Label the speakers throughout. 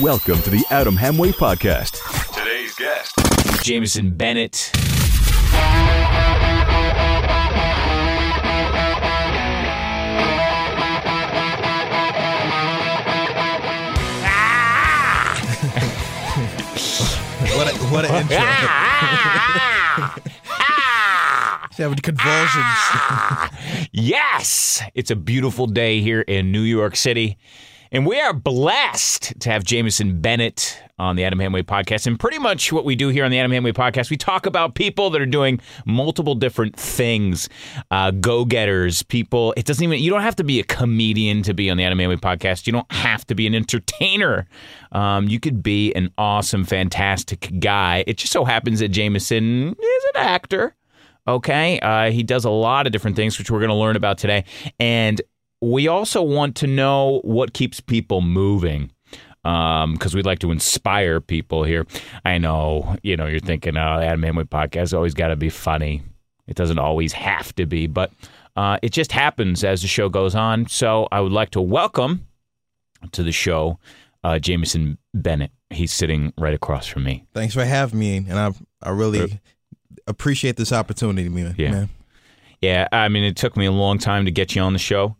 Speaker 1: Welcome to the Adam Hamway Podcast.
Speaker 2: Today's guest.
Speaker 3: Jameson Bennett.
Speaker 4: What a, what an ah! intro. She's ah! having convulsions. Ah!
Speaker 3: Yes, it's a beautiful day here in New York City. And we are blessed to have Jameson Bennett on the Adam Hamway podcast. And pretty much what we do here on the Adam Hamway podcast, we talk about people that are doing multiple different things. Uh, Go getters, people. It doesn't even, you don't have to be a comedian to be on the Adam Hamway podcast. You don't have to be an entertainer. Um, you could be an awesome, fantastic guy. It just so happens that Jameson is an actor. Okay. Uh, he does a lot of different things, which we're going to learn about today. And we also want to know what keeps people moving because we'd like to inspire people here. I know, you know, you're thinking, oh, Adam Hamway podcast always got to be funny. It doesn't always have to be, but uh, it just happens as the show goes on. So I would like to welcome to the show uh, Jameson Bennett. He's sitting right across from me.
Speaker 4: Thanks for having me, and I I really appreciate this opportunity, man.
Speaker 3: Yeah.
Speaker 4: man.
Speaker 3: Yeah, I mean, it took me a long time to get you on the show.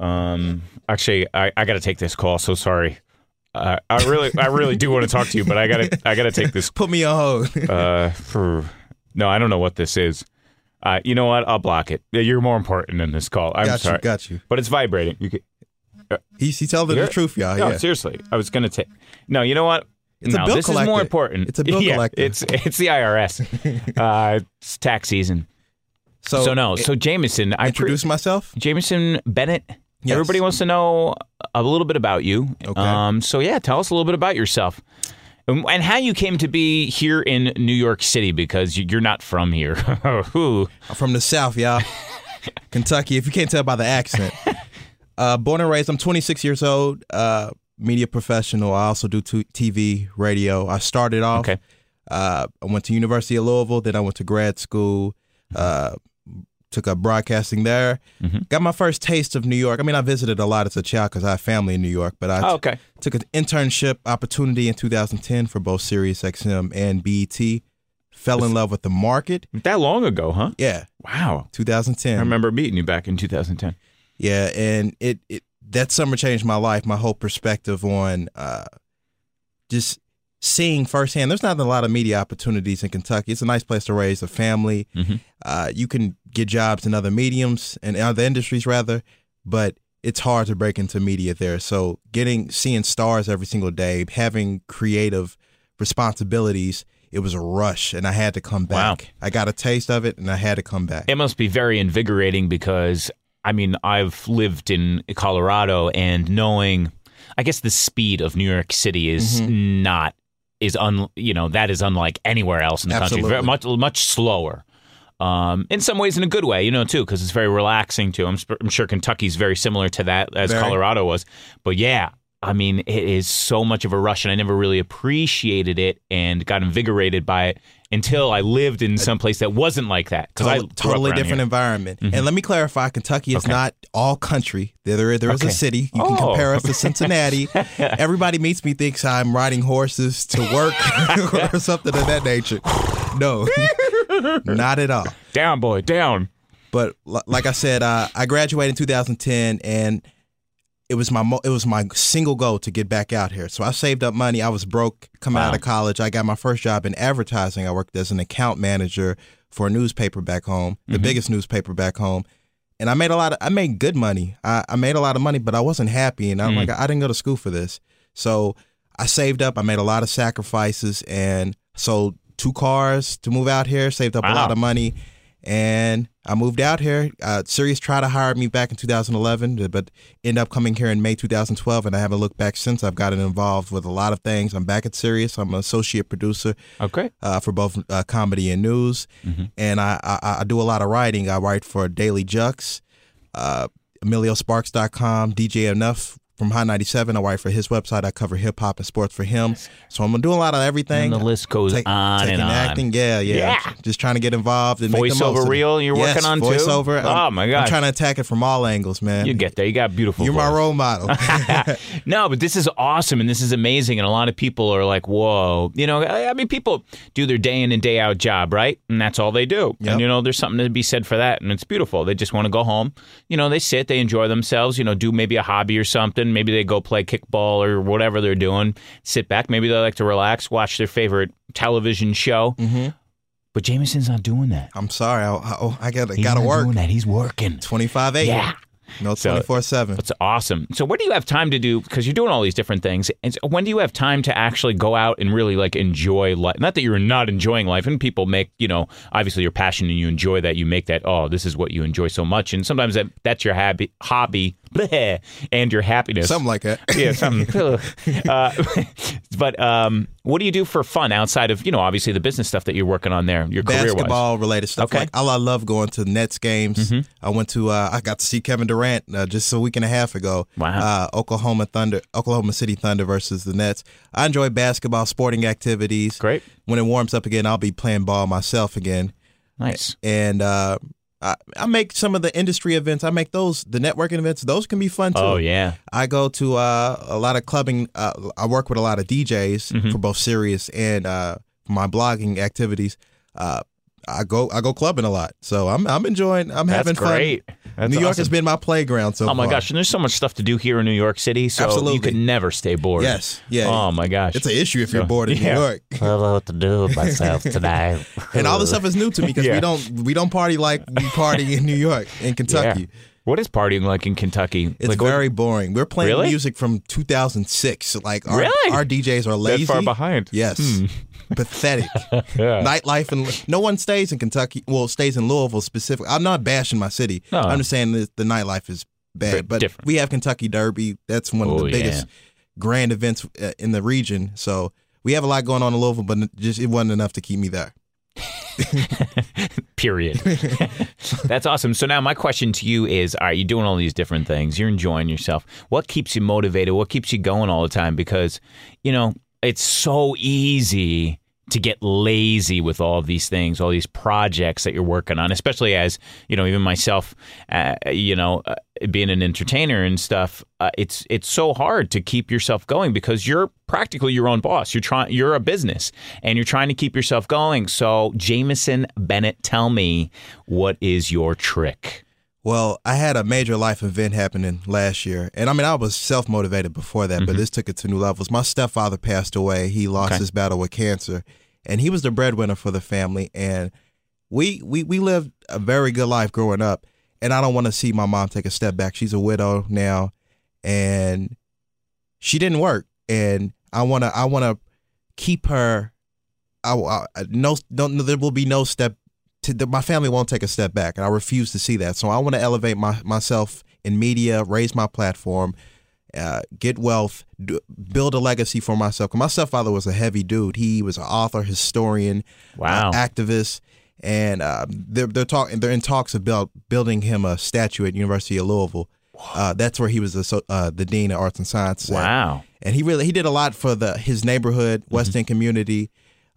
Speaker 3: Um, actually, I, I got to take this call. So sorry. Uh, I really, I really do want to talk to you, but I gotta, I gotta take this.
Speaker 4: Put me on hold.
Speaker 3: Uh, for no, I don't know what this is. Uh, you know what? I'll block it. You're more important than this call. I'm
Speaker 4: got
Speaker 3: sorry,
Speaker 4: you, got you.
Speaker 3: but it's vibrating. You could,
Speaker 4: He's he telling the truth, y'all.
Speaker 3: no,
Speaker 4: yeah.
Speaker 3: seriously, I was gonna take. No, you know what?
Speaker 4: It's a
Speaker 3: no,
Speaker 4: bill
Speaker 3: this is more important.
Speaker 4: It's a bill
Speaker 3: yeah,
Speaker 4: collector.
Speaker 3: It's it's the IRS. uh, it's tax season.
Speaker 4: So,
Speaker 3: So, no,
Speaker 4: i-
Speaker 3: so Jameson, I pre-
Speaker 4: introduce myself.
Speaker 3: Jameson Bennett.
Speaker 4: Yes.
Speaker 3: Everybody wants to know a little bit about you.
Speaker 4: Okay.
Speaker 3: Um, so yeah, tell us a little bit about yourself and, and how you came to be here in New York City because you- you're not from here.
Speaker 4: I'm from the South, y'all. Kentucky. If you can't tell by the accent. Uh, born and raised. I'm 26 years old. Uh, media professional. I also do t- TV, radio. I started off.
Speaker 3: Okay.
Speaker 4: Uh, I went to University of Louisville. Then I went to grad school. Uh, took up broadcasting there.
Speaker 3: Mhm.
Speaker 4: Got my first taste of New York. I mean, I visited a lot as a child because I have family in New York. But I
Speaker 3: Oh, okay.
Speaker 4: took an internship opportunity in 2010 for both Sirius XM and BET. Fell in love with the market.
Speaker 3: That long ago, huh?
Speaker 4: Yeah,
Speaker 3: Wow.
Speaker 4: 2010.
Speaker 3: I remember meeting you back in 2010.
Speaker 4: Yeah, and it, it that summer changed my life, my whole perspective on uh, just seeing firsthand. There's not a lot of media opportunities in Kentucky. It's a nice place to raise a family.
Speaker 3: Mhm.
Speaker 4: Uh, you can get jobs in other mediums and other industries rather, but it's hard to break into media there. So getting seeing stars every single day, having creative responsibilities, it was a rush, and I had to come
Speaker 3: Wow.
Speaker 4: back. I got a taste of it, and I had to come back.
Speaker 3: It must be very invigorating because I mean I've lived in Colorado and knowing I guess the speed of New York City is
Speaker 4: Mm-hmm.
Speaker 3: not is un you know that is unlike anywhere else in the country. Very, much much slower. Um, in some ways, in a good way, you know, too, because it's very relaxing too. I'm, sp- I'm sure Kentucky's very similar to that as
Speaker 4: Very.
Speaker 3: Colorado was. But yeah, I mean, it is so much of a rush, and I never really appreciated it and got invigorated by it until I lived in some place that wasn't like that. Because I
Speaker 4: Total-
Speaker 3: grew up
Speaker 4: totally different
Speaker 3: here.
Speaker 4: environment. And let me clarify: Kentucky is
Speaker 3: Okay.
Speaker 4: not all country. There, there, is
Speaker 3: Okay.
Speaker 4: a city. You can
Speaker 3: Oh.
Speaker 4: compare us to Cincinnati. Everybody meets me thinks I'm riding horses to work or something of that nature. No, not at all.
Speaker 3: Down, boy, down.
Speaker 4: But like I said, uh, I graduated in 2010, and it was my mo- it was my single goal to get back out here. So I saved up money. I was broke coming out of college. I got my first job in advertising. I worked as an account manager for a newspaper back home, the mm-hmm. biggest newspaper back home. And I made a lot of I made good money. I, I made a lot of money, but I wasn't happy. And I'm mm. like, I didn't go to school for this. So I saved up. I made a lot of sacrifices and sold two cars to move out here. Saved up a lot of money, and I moved out here. Uh, Sirius tried to hire me back in 2011, but end up coming here in May 2012, and I haven't looked back since. I've gotten involved with a lot of things. I'm back at Sirius. I'm an associate producer
Speaker 3: Okay.
Speaker 4: uh, for both uh, comedy and news,
Speaker 3: Mm-hmm.
Speaker 4: and I, I I do a lot of writing. I write for Daily Jux, uh, EmilioSparks.com, DJ Enuff from Hot 97. I write for his website. I cover hip hop and sports for him. So I'm doing a lot of everything.
Speaker 3: And the list goes
Speaker 4: Take-
Speaker 3: on
Speaker 4: taking
Speaker 3: and on.
Speaker 4: acting, yeah, yeah,
Speaker 3: Yeah.
Speaker 4: Just trying to get involved and make the most
Speaker 3: Voiceover
Speaker 4: of it.
Speaker 3: reel you're
Speaker 4: Yes,
Speaker 3: working on too?
Speaker 4: voiceover. I'm-
Speaker 3: Oh, my gosh.
Speaker 4: I'm trying to attack it from all angles, man.
Speaker 3: You get there. You got a beautiful.
Speaker 4: You're my
Speaker 3: voice.
Speaker 4: role model.
Speaker 3: no, but this is awesome and this is amazing. And a lot of people are like, whoa. You know, I I mean, people do their day in and day out job, right? And that's all they do.
Speaker 4: Yep.
Speaker 3: And, you know, there's something to be said for that. And it's beautiful. They just want to go home. You know, they sit, they enjoy themselves, you know, do maybe a hobby or something. Maybe they go play kickball or whatever they're doing, sit back. Maybe they like to relax, watch their favorite television show.
Speaker 4: hmm
Speaker 3: But Jameson's not doing that.
Speaker 4: I'm sorry. I, I, I gotta
Speaker 3: He's
Speaker 4: gotta
Speaker 3: not
Speaker 4: work.
Speaker 3: doing that. He's working.
Speaker 4: 25 8.
Speaker 3: Yeah.
Speaker 4: No,
Speaker 3: So-
Speaker 4: 24 7.
Speaker 3: That's awesome. So, what do you have time to do? Because you're doing all these different things. And so when do you have time to actually go out and really like enjoy life? Not that you're not enjoying life, and people make you know obviously your passion and you enjoy that. You make that oh, this is what you enjoy so much, and sometimes that that's your hobby, hobby, bleh, and your happiness.
Speaker 4: Something like that.
Speaker 3: yeah, something. uh, but um, what do you do for fun outside of you know obviously the business stuff that you're working on there, your career wise?
Speaker 4: basketball related stuff.
Speaker 3: Okay.
Speaker 4: Like I I love going to Nets games.
Speaker 3: Mm-hmm.
Speaker 4: I went to uh, I got to see Kevin Durant uh, just a week and a half ago.
Speaker 3: Wow.
Speaker 4: Uh, Oklahoma Thunder, Oklahoma City Thunder versus the Nets. I enjoy basketball, sporting activities.
Speaker 3: Great,
Speaker 4: When it warms up again, I'll be playing ball myself again.
Speaker 3: nice.
Speaker 4: And uh, I, I make some of the industry events. I make those the networking events. Those can be fun too.
Speaker 3: Oh yeah,
Speaker 4: I go to uh, a lot of clubbing. Uh, I work with a lot of DJs
Speaker 3: Mm-hmm.
Speaker 4: for both Sirius and uh, my blogging activities. I go I go clubbing a lot, so I'm I'm enjoying. I'm
Speaker 3: that's
Speaker 4: having
Speaker 3: great.
Speaker 4: fun.
Speaker 3: That's
Speaker 4: New York
Speaker 3: awesome.
Speaker 4: has been my playground so
Speaker 3: Oh my
Speaker 4: far.
Speaker 3: gosh, and there's so much stuff to do here in New York City, so you
Speaker 4: Absolutely.
Speaker 3: could never stay bored.
Speaker 4: Yes, yeah.
Speaker 3: Oh my gosh.
Speaker 4: It's an issue if you're
Speaker 3: So-
Speaker 4: bored in
Speaker 3: yeah.
Speaker 4: New York,
Speaker 2: I don't know what to do with myself tonight.
Speaker 4: and all this stuff is new to me because
Speaker 3: Yeah.
Speaker 4: we don't we don't party like we party in New York in Kentucky.
Speaker 3: Yeah. What is partying like in Kentucky?
Speaker 4: It's
Speaker 3: like, what-
Speaker 4: very boring. We're playing
Speaker 3: Really?
Speaker 4: music from 2006. Like our,
Speaker 3: Really?
Speaker 4: our DJs are lazy.
Speaker 3: that far behind. Hmm.
Speaker 4: Pathetic. Nightlife and no one stays in Kentucky. Well, stays in Louisville specifically. I'm not bashing my city.
Speaker 3: No.
Speaker 4: I'm just saying that the nightlife is
Speaker 3: Very
Speaker 4: bad. But
Speaker 3: different.
Speaker 4: we have Kentucky Derby. That's one of
Speaker 3: Oh,
Speaker 4: the biggest grand events uh, in the region. So we have a lot going on in Louisville, but it just it wasn't enough to keep me there.
Speaker 3: Period. That's awesome. So now my question to you is: All right, you're doing all these different things. You're enjoying yourself. What keeps you motivated? What keeps you going all the time? Because you know it's so easy to get lazy with all of these things, all these projects that you're working on. Especially as you know, even myself, uh, you know, uh, being an entertainer and stuff. Uh, it's it's so hard to keep yourself going because you're practically your own boss. You're trying. You're a business, and you're trying to keep yourself going. So, Jameson Bennett, tell me what is your trick?
Speaker 4: Well, I had a major life event happening last year. And I mean, I was self motivated before that, but this took it to new levels. My stepfather passed away. He lost
Speaker 3: Mm-hmm. Okay.
Speaker 4: his battle with cancer, and he was the breadwinner for the family. And we, we, we lived a very good life growing up. And I don't want to see my mom take a step back. She's a widow now, and she didn't work. And I want to, I want to keep her. I, I no, no, there will be no step to the, my family won't take a step back, and I refuse to see that. So I want to elevate my myself in media, raise my platform, uh, get wealth, do, build a legacy for myself. my stepfather was a heavy dude. He was an author, historian,
Speaker 3: Wow.
Speaker 4: uh, activist, and uh, they're they're talking. They're in talks about building him a statue at University of Louisville. Uh, that's where he was the, uh, the dean of arts and science. at
Speaker 3: Wow.
Speaker 4: and he really he did a lot for the his neighborhood West End community,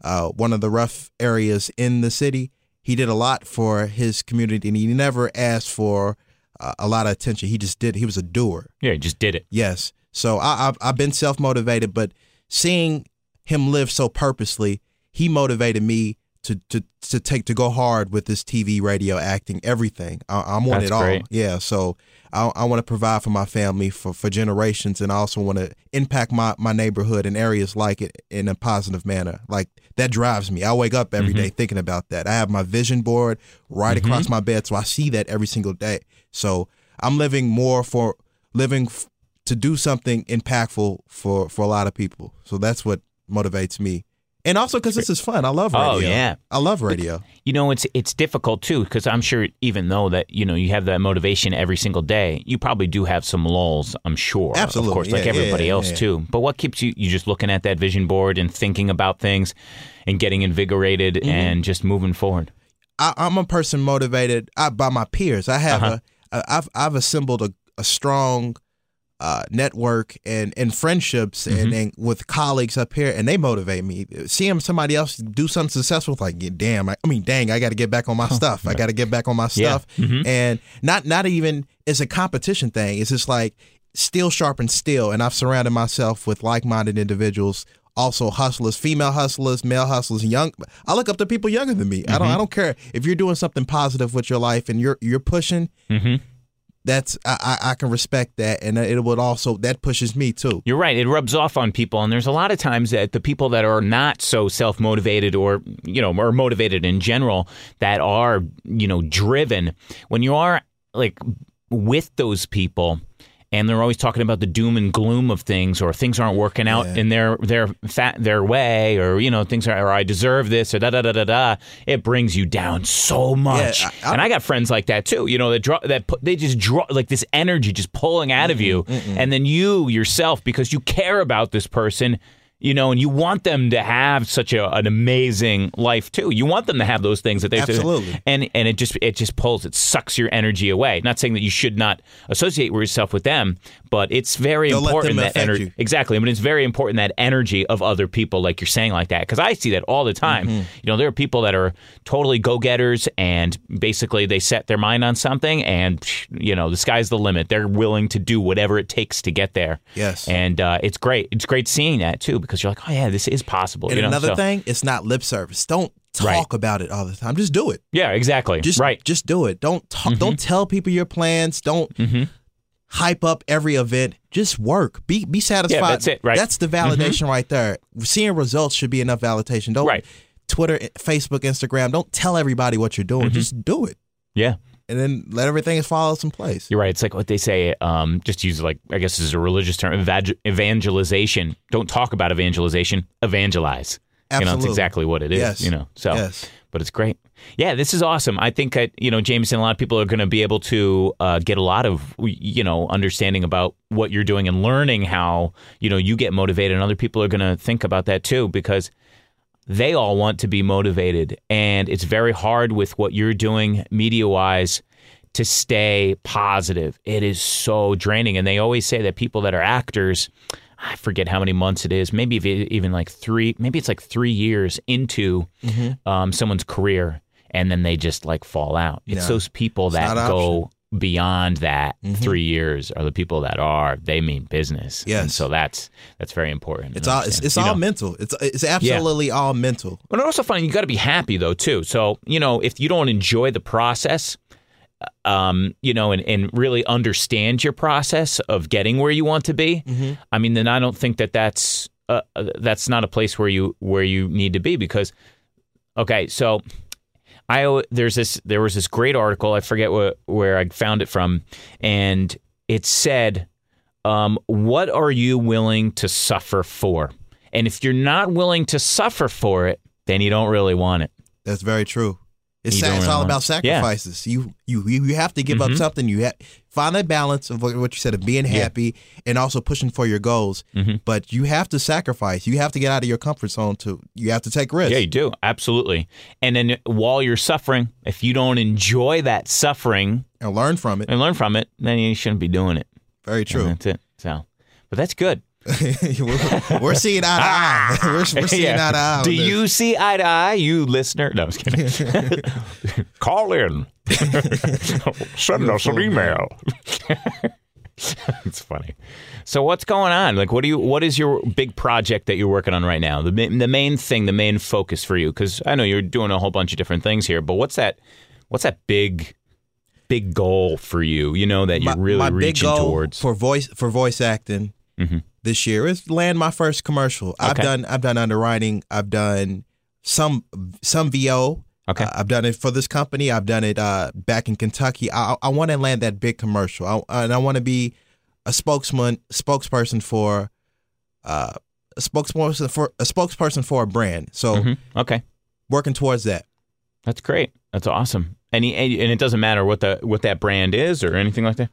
Speaker 4: uh, one of the rough areas in the city. He did a lot for his community, and he never asked for a lot of attention. He just did. He was a doer.
Speaker 3: Yeah, he just did it.
Speaker 4: Yes. So I, I've I've been self motivated, but seeing him live so purposely, he motivated me to to to take to go hard with this TV, radio, acting, everything. I, I want
Speaker 3: That's
Speaker 4: it all.
Speaker 3: great.
Speaker 4: Yeah. So I, I want to provide for my family for, for generations, and I also want to impact my my neighborhood and areas like it in a positive manner. Like that drives me. I wake up every day mm-hmm. thinking about that. I have my vision board right mm-hmm. across my bed, so I see that every single day. So I'm living more for living f- to do something impactful for for a lot of people. So that's what motivates me. And also because this is fun. I love radio.
Speaker 3: Oh, yeah.
Speaker 4: I love radio.
Speaker 3: You know, it's it's difficult too because I'm sure even though that you know you have that motivation every single day, you probably do have some lulls. I'm sure,
Speaker 4: Absolutely.
Speaker 3: of course, like
Speaker 4: Yeah, yeah,
Speaker 3: everybody
Speaker 4: yeah,
Speaker 3: else
Speaker 4: yeah.
Speaker 3: too. But what keeps you? You just looking at that vision board and thinking about things, and getting invigorated
Speaker 4: Mm-hmm.
Speaker 3: and just moving forward.
Speaker 4: I, I'm a person motivated uh, by my peers. I have
Speaker 3: Uh-huh.
Speaker 4: a, a I've I've assembled a, a strong uh, network and and friendships
Speaker 3: Mm-hmm.
Speaker 4: and, and with colleagues up here, and they motivate me. Seeing somebody else do something successful, like yeah, damn, I, I mean, dang, I got to get back on my stuff. I got to get back on my
Speaker 3: Yeah.
Speaker 4: stuff, and not not even it's a competition thing. It's just like steel sharpens steel, and I've surrounded myself with like minded individuals. Also, hustlers, female hustlers, male hustlers, young. I look up to people younger than me. I don't. I don't care if you're doing something positive with your life and you're you're pushing. That's I, I can respect that, and it would also that pushes me too.
Speaker 3: You're right. It rubs off on people, and there's a lot of times that the people that are not so self motivated, or you know, or motivated in general, that are you know driven. When you are like with those people, and they're always talking about the doom and gloom of things, or things aren't working out
Speaker 4: Yeah.
Speaker 3: in their their fat their way, or you know, things are, or I deserve this, or da da da da da. It brings you down so much.
Speaker 4: I- I-
Speaker 3: and I got friends like that too. You know, that draw that they just draw like this energy just pulling out of you, and then you yourself because you care about this person. You know, and you want them to have such a, an amazing life too. You want them to have those things that they
Speaker 4: Absolutely.
Speaker 3: and and it just it just pulls it sucks your energy away. Not saying that you should not associate yourself with them, but it's very
Speaker 4: Don't
Speaker 3: important that energy exactly. But it's very important that energy of other people, like you're saying, like that, because I see that all the time.
Speaker 4: Mm-hmm.
Speaker 3: You know, there are people that are totally go getters, and basically they set their mind on something, and you know, the sky's the limit. They're willing to do whatever it takes to get there.
Speaker 4: Yes.
Speaker 3: and uh, it's great. It's great seeing that too, because you're like, oh yeah, this is possible.
Speaker 4: And
Speaker 3: you know?
Speaker 4: another
Speaker 3: So-
Speaker 4: thing, it's not lip service. Don't talk
Speaker 3: Right.
Speaker 4: about it all the time. Just do it.
Speaker 3: yeah, exactly.
Speaker 4: Just
Speaker 3: right. Mm-hmm.
Speaker 4: Just do it. Don't talk, don't tell people your plans. Don't hype up every event. Just work. Be be satisfied.
Speaker 3: Yeah, that's it, right. Mm-hmm.
Speaker 4: That's the validation right there. Seeing results should be enough validation. Don't
Speaker 3: Right.
Speaker 4: Twitter, Facebook, Instagram. Don't tell everybody what you're doing.
Speaker 3: Mm-hmm.
Speaker 4: Just do it,
Speaker 3: Yeah.
Speaker 4: And then let everything fall some place.
Speaker 3: You're right. It's like what they say. Um, just use like I guess this is a religious term. Evangelization. Don't talk about evangelization. Evangelize. Absolutely. You know, it's exactly what it is.
Speaker 4: Yes.
Speaker 3: You know. So,
Speaker 4: Yes.
Speaker 3: but it's great. Yeah, this is awesome. I think that you know, Jameson. A lot of people are going to be able to uh, get a lot of you know understanding about what you're doing and learning how you know you get motivated, and other people are going to think about that too because they all want to be motivated. And it's very hard with what you're doing media wise to stay positive. It is so draining. And they always say that people that are actors i forget how many months it is maybe even like three maybe it's like three years into um, someone's career and then they just like fall out. It's those people that go beyond that three years are the people that are they mean business and so that's that's very important
Speaker 4: It's all it's, it's all
Speaker 3: know?
Speaker 4: mental. It's it's absolutely all mental.
Speaker 3: But also finding you got to be happy though too. So you know, if you don't enjoy the process, um, you know, and, and really understand your process of getting where you want to be, I mean, then I don't think that that's uh, uh, that's not a place where you where you need to be because, okay, so I there's this there was this great article I forget what, where I found it from, and it said, um, "What are you willing to suffer for?" And if you're not willing to suffer for it, then you don't really want it.
Speaker 4: That's very true. It's,
Speaker 3: You
Speaker 4: sa- it's
Speaker 3: really
Speaker 4: all about
Speaker 3: Mm-hmm.
Speaker 4: sacrifices. You you you you have to give up something. You ha- find that balance of what, you said of being happy and also pushing for your goals.
Speaker 3: Mm-hmm.
Speaker 4: But you have to sacrifice. You have to get out of your comfort zone. To you have to take risks.
Speaker 3: Yeah, you do absolutely. And then while you're suffering, if you don't enjoy that suffering
Speaker 4: and learn from it.
Speaker 3: and learn from it, then you shouldn't be doing it.
Speaker 4: Very
Speaker 3: And
Speaker 4: true.
Speaker 3: that's it. So, but that's good.
Speaker 4: we're, we're seeing eye to eye. We're, we're seeing
Speaker 3: Yeah.
Speaker 4: eye to eye.
Speaker 3: Do
Speaker 4: this.
Speaker 3: you see eye to eye, you listener? No, I was kidding. Call in. Send us an email. it's funny. So what's going on? Like, what do you? What is your big project that you're working on right now? The the main thing, the main focus for you? Because I know you're doing a whole bunch of different things here, but what's that? What's that big, big goal for you? You know that you're
Speaker 4: my,
Speaker 3: really
Speaker 4: my big
Speaker 3: reaching
Speaker 4: goal
Speaker 3: towards.
Speaker 4: for voice for voice acting mm-hmm. this year is land my first commercial. I've done I've done underwriting. I've done some some VO.
Speaker 3: Okay.
Speaker 4: Uh, I've done it for this company. I've done it uh, back in Kentucky. I, I want to land that big commercial, I, and I want to be a spokesman, spokesperson for, uh, a spokesperson for a spokesperson for a brand. So
Speaker 3: Mhm. Okay.
Speaker 4: working towards that.
Speaker 3: That's great. That's awesome. Any and it doesn't matter what the what that brand is or anything like that.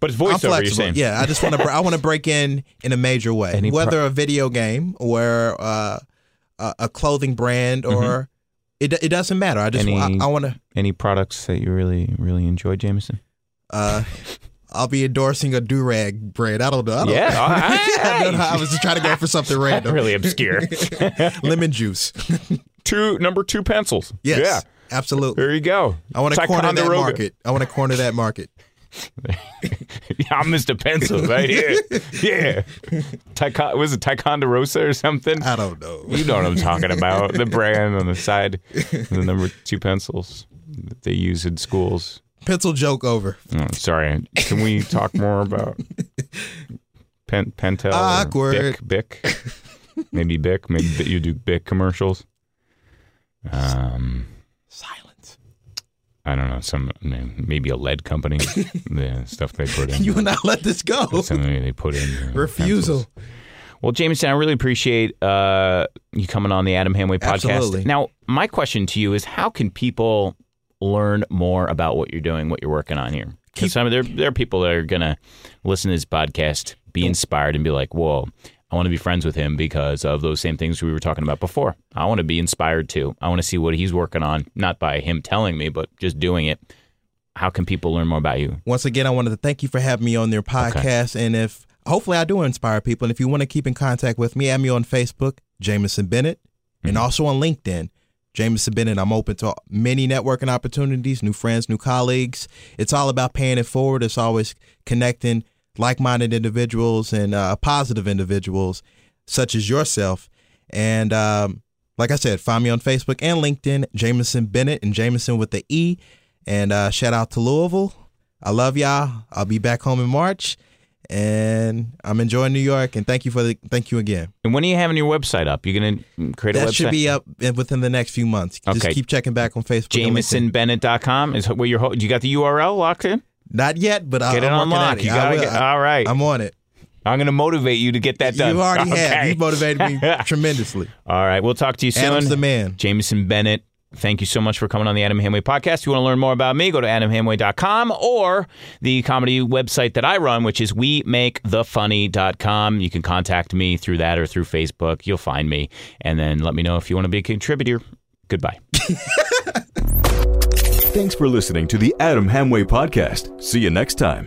Speaker 3: But it's voiceover. You're saying,
Speaker 4: Yeah, I just want to. I want to break in in a major way,
Speaker 3: Any pro-
Speaker 4: whether a video game or uh, a, a clothing brand or it. it doesn't matter. I just.
Speaker 3: Any-
Speaker 4: I, I want to.
Speaker 3: Any products that you really really enjoy, Jameson?
Speaker 4: Uh, I'll be endorsing a do rag brand. I don't know. I don't
Speaker 3: Yeah,
Speaker 4: know. I, don't know. I was just trying to go for something random.
Speaker 3: really obscure.
Speaker 4: Lemon juice.
Speaker 3: two number two pencils.
Speaker 4: Yes.
Speaker 3: Yeah.
Speaker 4: Absolutely.
Speaker 3: There you go.
Speaker 4: I want to corner that market. I want to corner that market.
Speaker 3: Yeah, I'm Mr. Pencil right here. Yeah. Tycon- was it Ticonderosa or something?
Speaker 4: I don't know.
Speaker 3: You know what I'm talking about. The brand on the side, the number two pencils that they use in schools.
Speaker 4: Pencil joke over.
Speaker 3: Oh, sorry. Can we talk more about Pen- Pentel? or
Speaker 4: Awkward.
Speaker 3: Bic, Bic. Maybe Bic. Maybe you do Bic commercials. Um,
Speaker 4: Silence.
Speaker 3: I don't know. Some maybe a lead company. the stuff they put in.
Speaker 4: You will not let this go.
Speaker 3: Something they put in. uh,
Speaker 4: Refusal.
Speaker 3: pencils. Well, Jameson, I really appreciate uh, you coming on the Adam Hamway podcast.
Speaker 4: Absolutely.
Speaker 3: Now, my question to you is, how can people learn more about what you're doing, what you're working on here? Because some there there are people that are gonna listen to this podcast, be inspired, and be like, "Whoa, I want to be friends with him because of those same things we were talking about before. I want to be inspired too. I want to see what he's working on, not by him telling me, but just doing it." How can people learn more about you?
Speaker 4: Once again, I wanted to thank you for having me on your podcast. And if hopefully I do inspire people. And if you want to keep in contact with me, add me on Facebook, Jameson Bennett, and mm-hmm. also on LinkedIn. Jameson Bennett, I'm open to many networking opportunities, new friends, new colleagues. It's all about paying it forward. It's always connecting like minded individuals and uh, positive individuals such as yourself. And um, like I said, find me on Facebook and LinkedIn, Jameson Bennett and Jameson with the E. And uh, shout out to Louisville. I love y'all. I'll be back home in March. And I'm enjoying New York. And thank you for the thank you again.
Speaker 3: And when are you having your website up? You're gonna create a website.
Speaker 4: That should be up within the next few months.
Speaker 3: Okay.
Speaker 4: Just keep checking back on Facebook.
Speaker 3: JamesonBennett.com is where your you got the URL locked in.
Speaker 4: Not yet, but I'll,
Speaker 3: Get it
Speaker 4: I'm
Speaker 3: on
Speaker 4: working at it.
Speaker 3: You gotta get all right.
Speaker 4: I'm on it.
Speaker 3: I'm going to motivate you to get that done.
Speaker 4: You already have.
Speaker 3: Okay.
Speaker 4: You motivated me tremendously.
Speaker 3: All right, we'll talk to you soon.
Speaker 4: Adam's the man.
Speaker 3: Jameson Bennett, thank you so much for coming on the Adam Hamway podcast. If you want to learn more about me, go to adamhamway.com or the comedy website that I run, which is wemakthefunny.com. You can contact me through that or through Facebook. You'll find me. And then let me know if you want to be a contributor. Goodbye.
Speaker 1: Thanks for listening to the Adam Hamway Podcast. See you next time.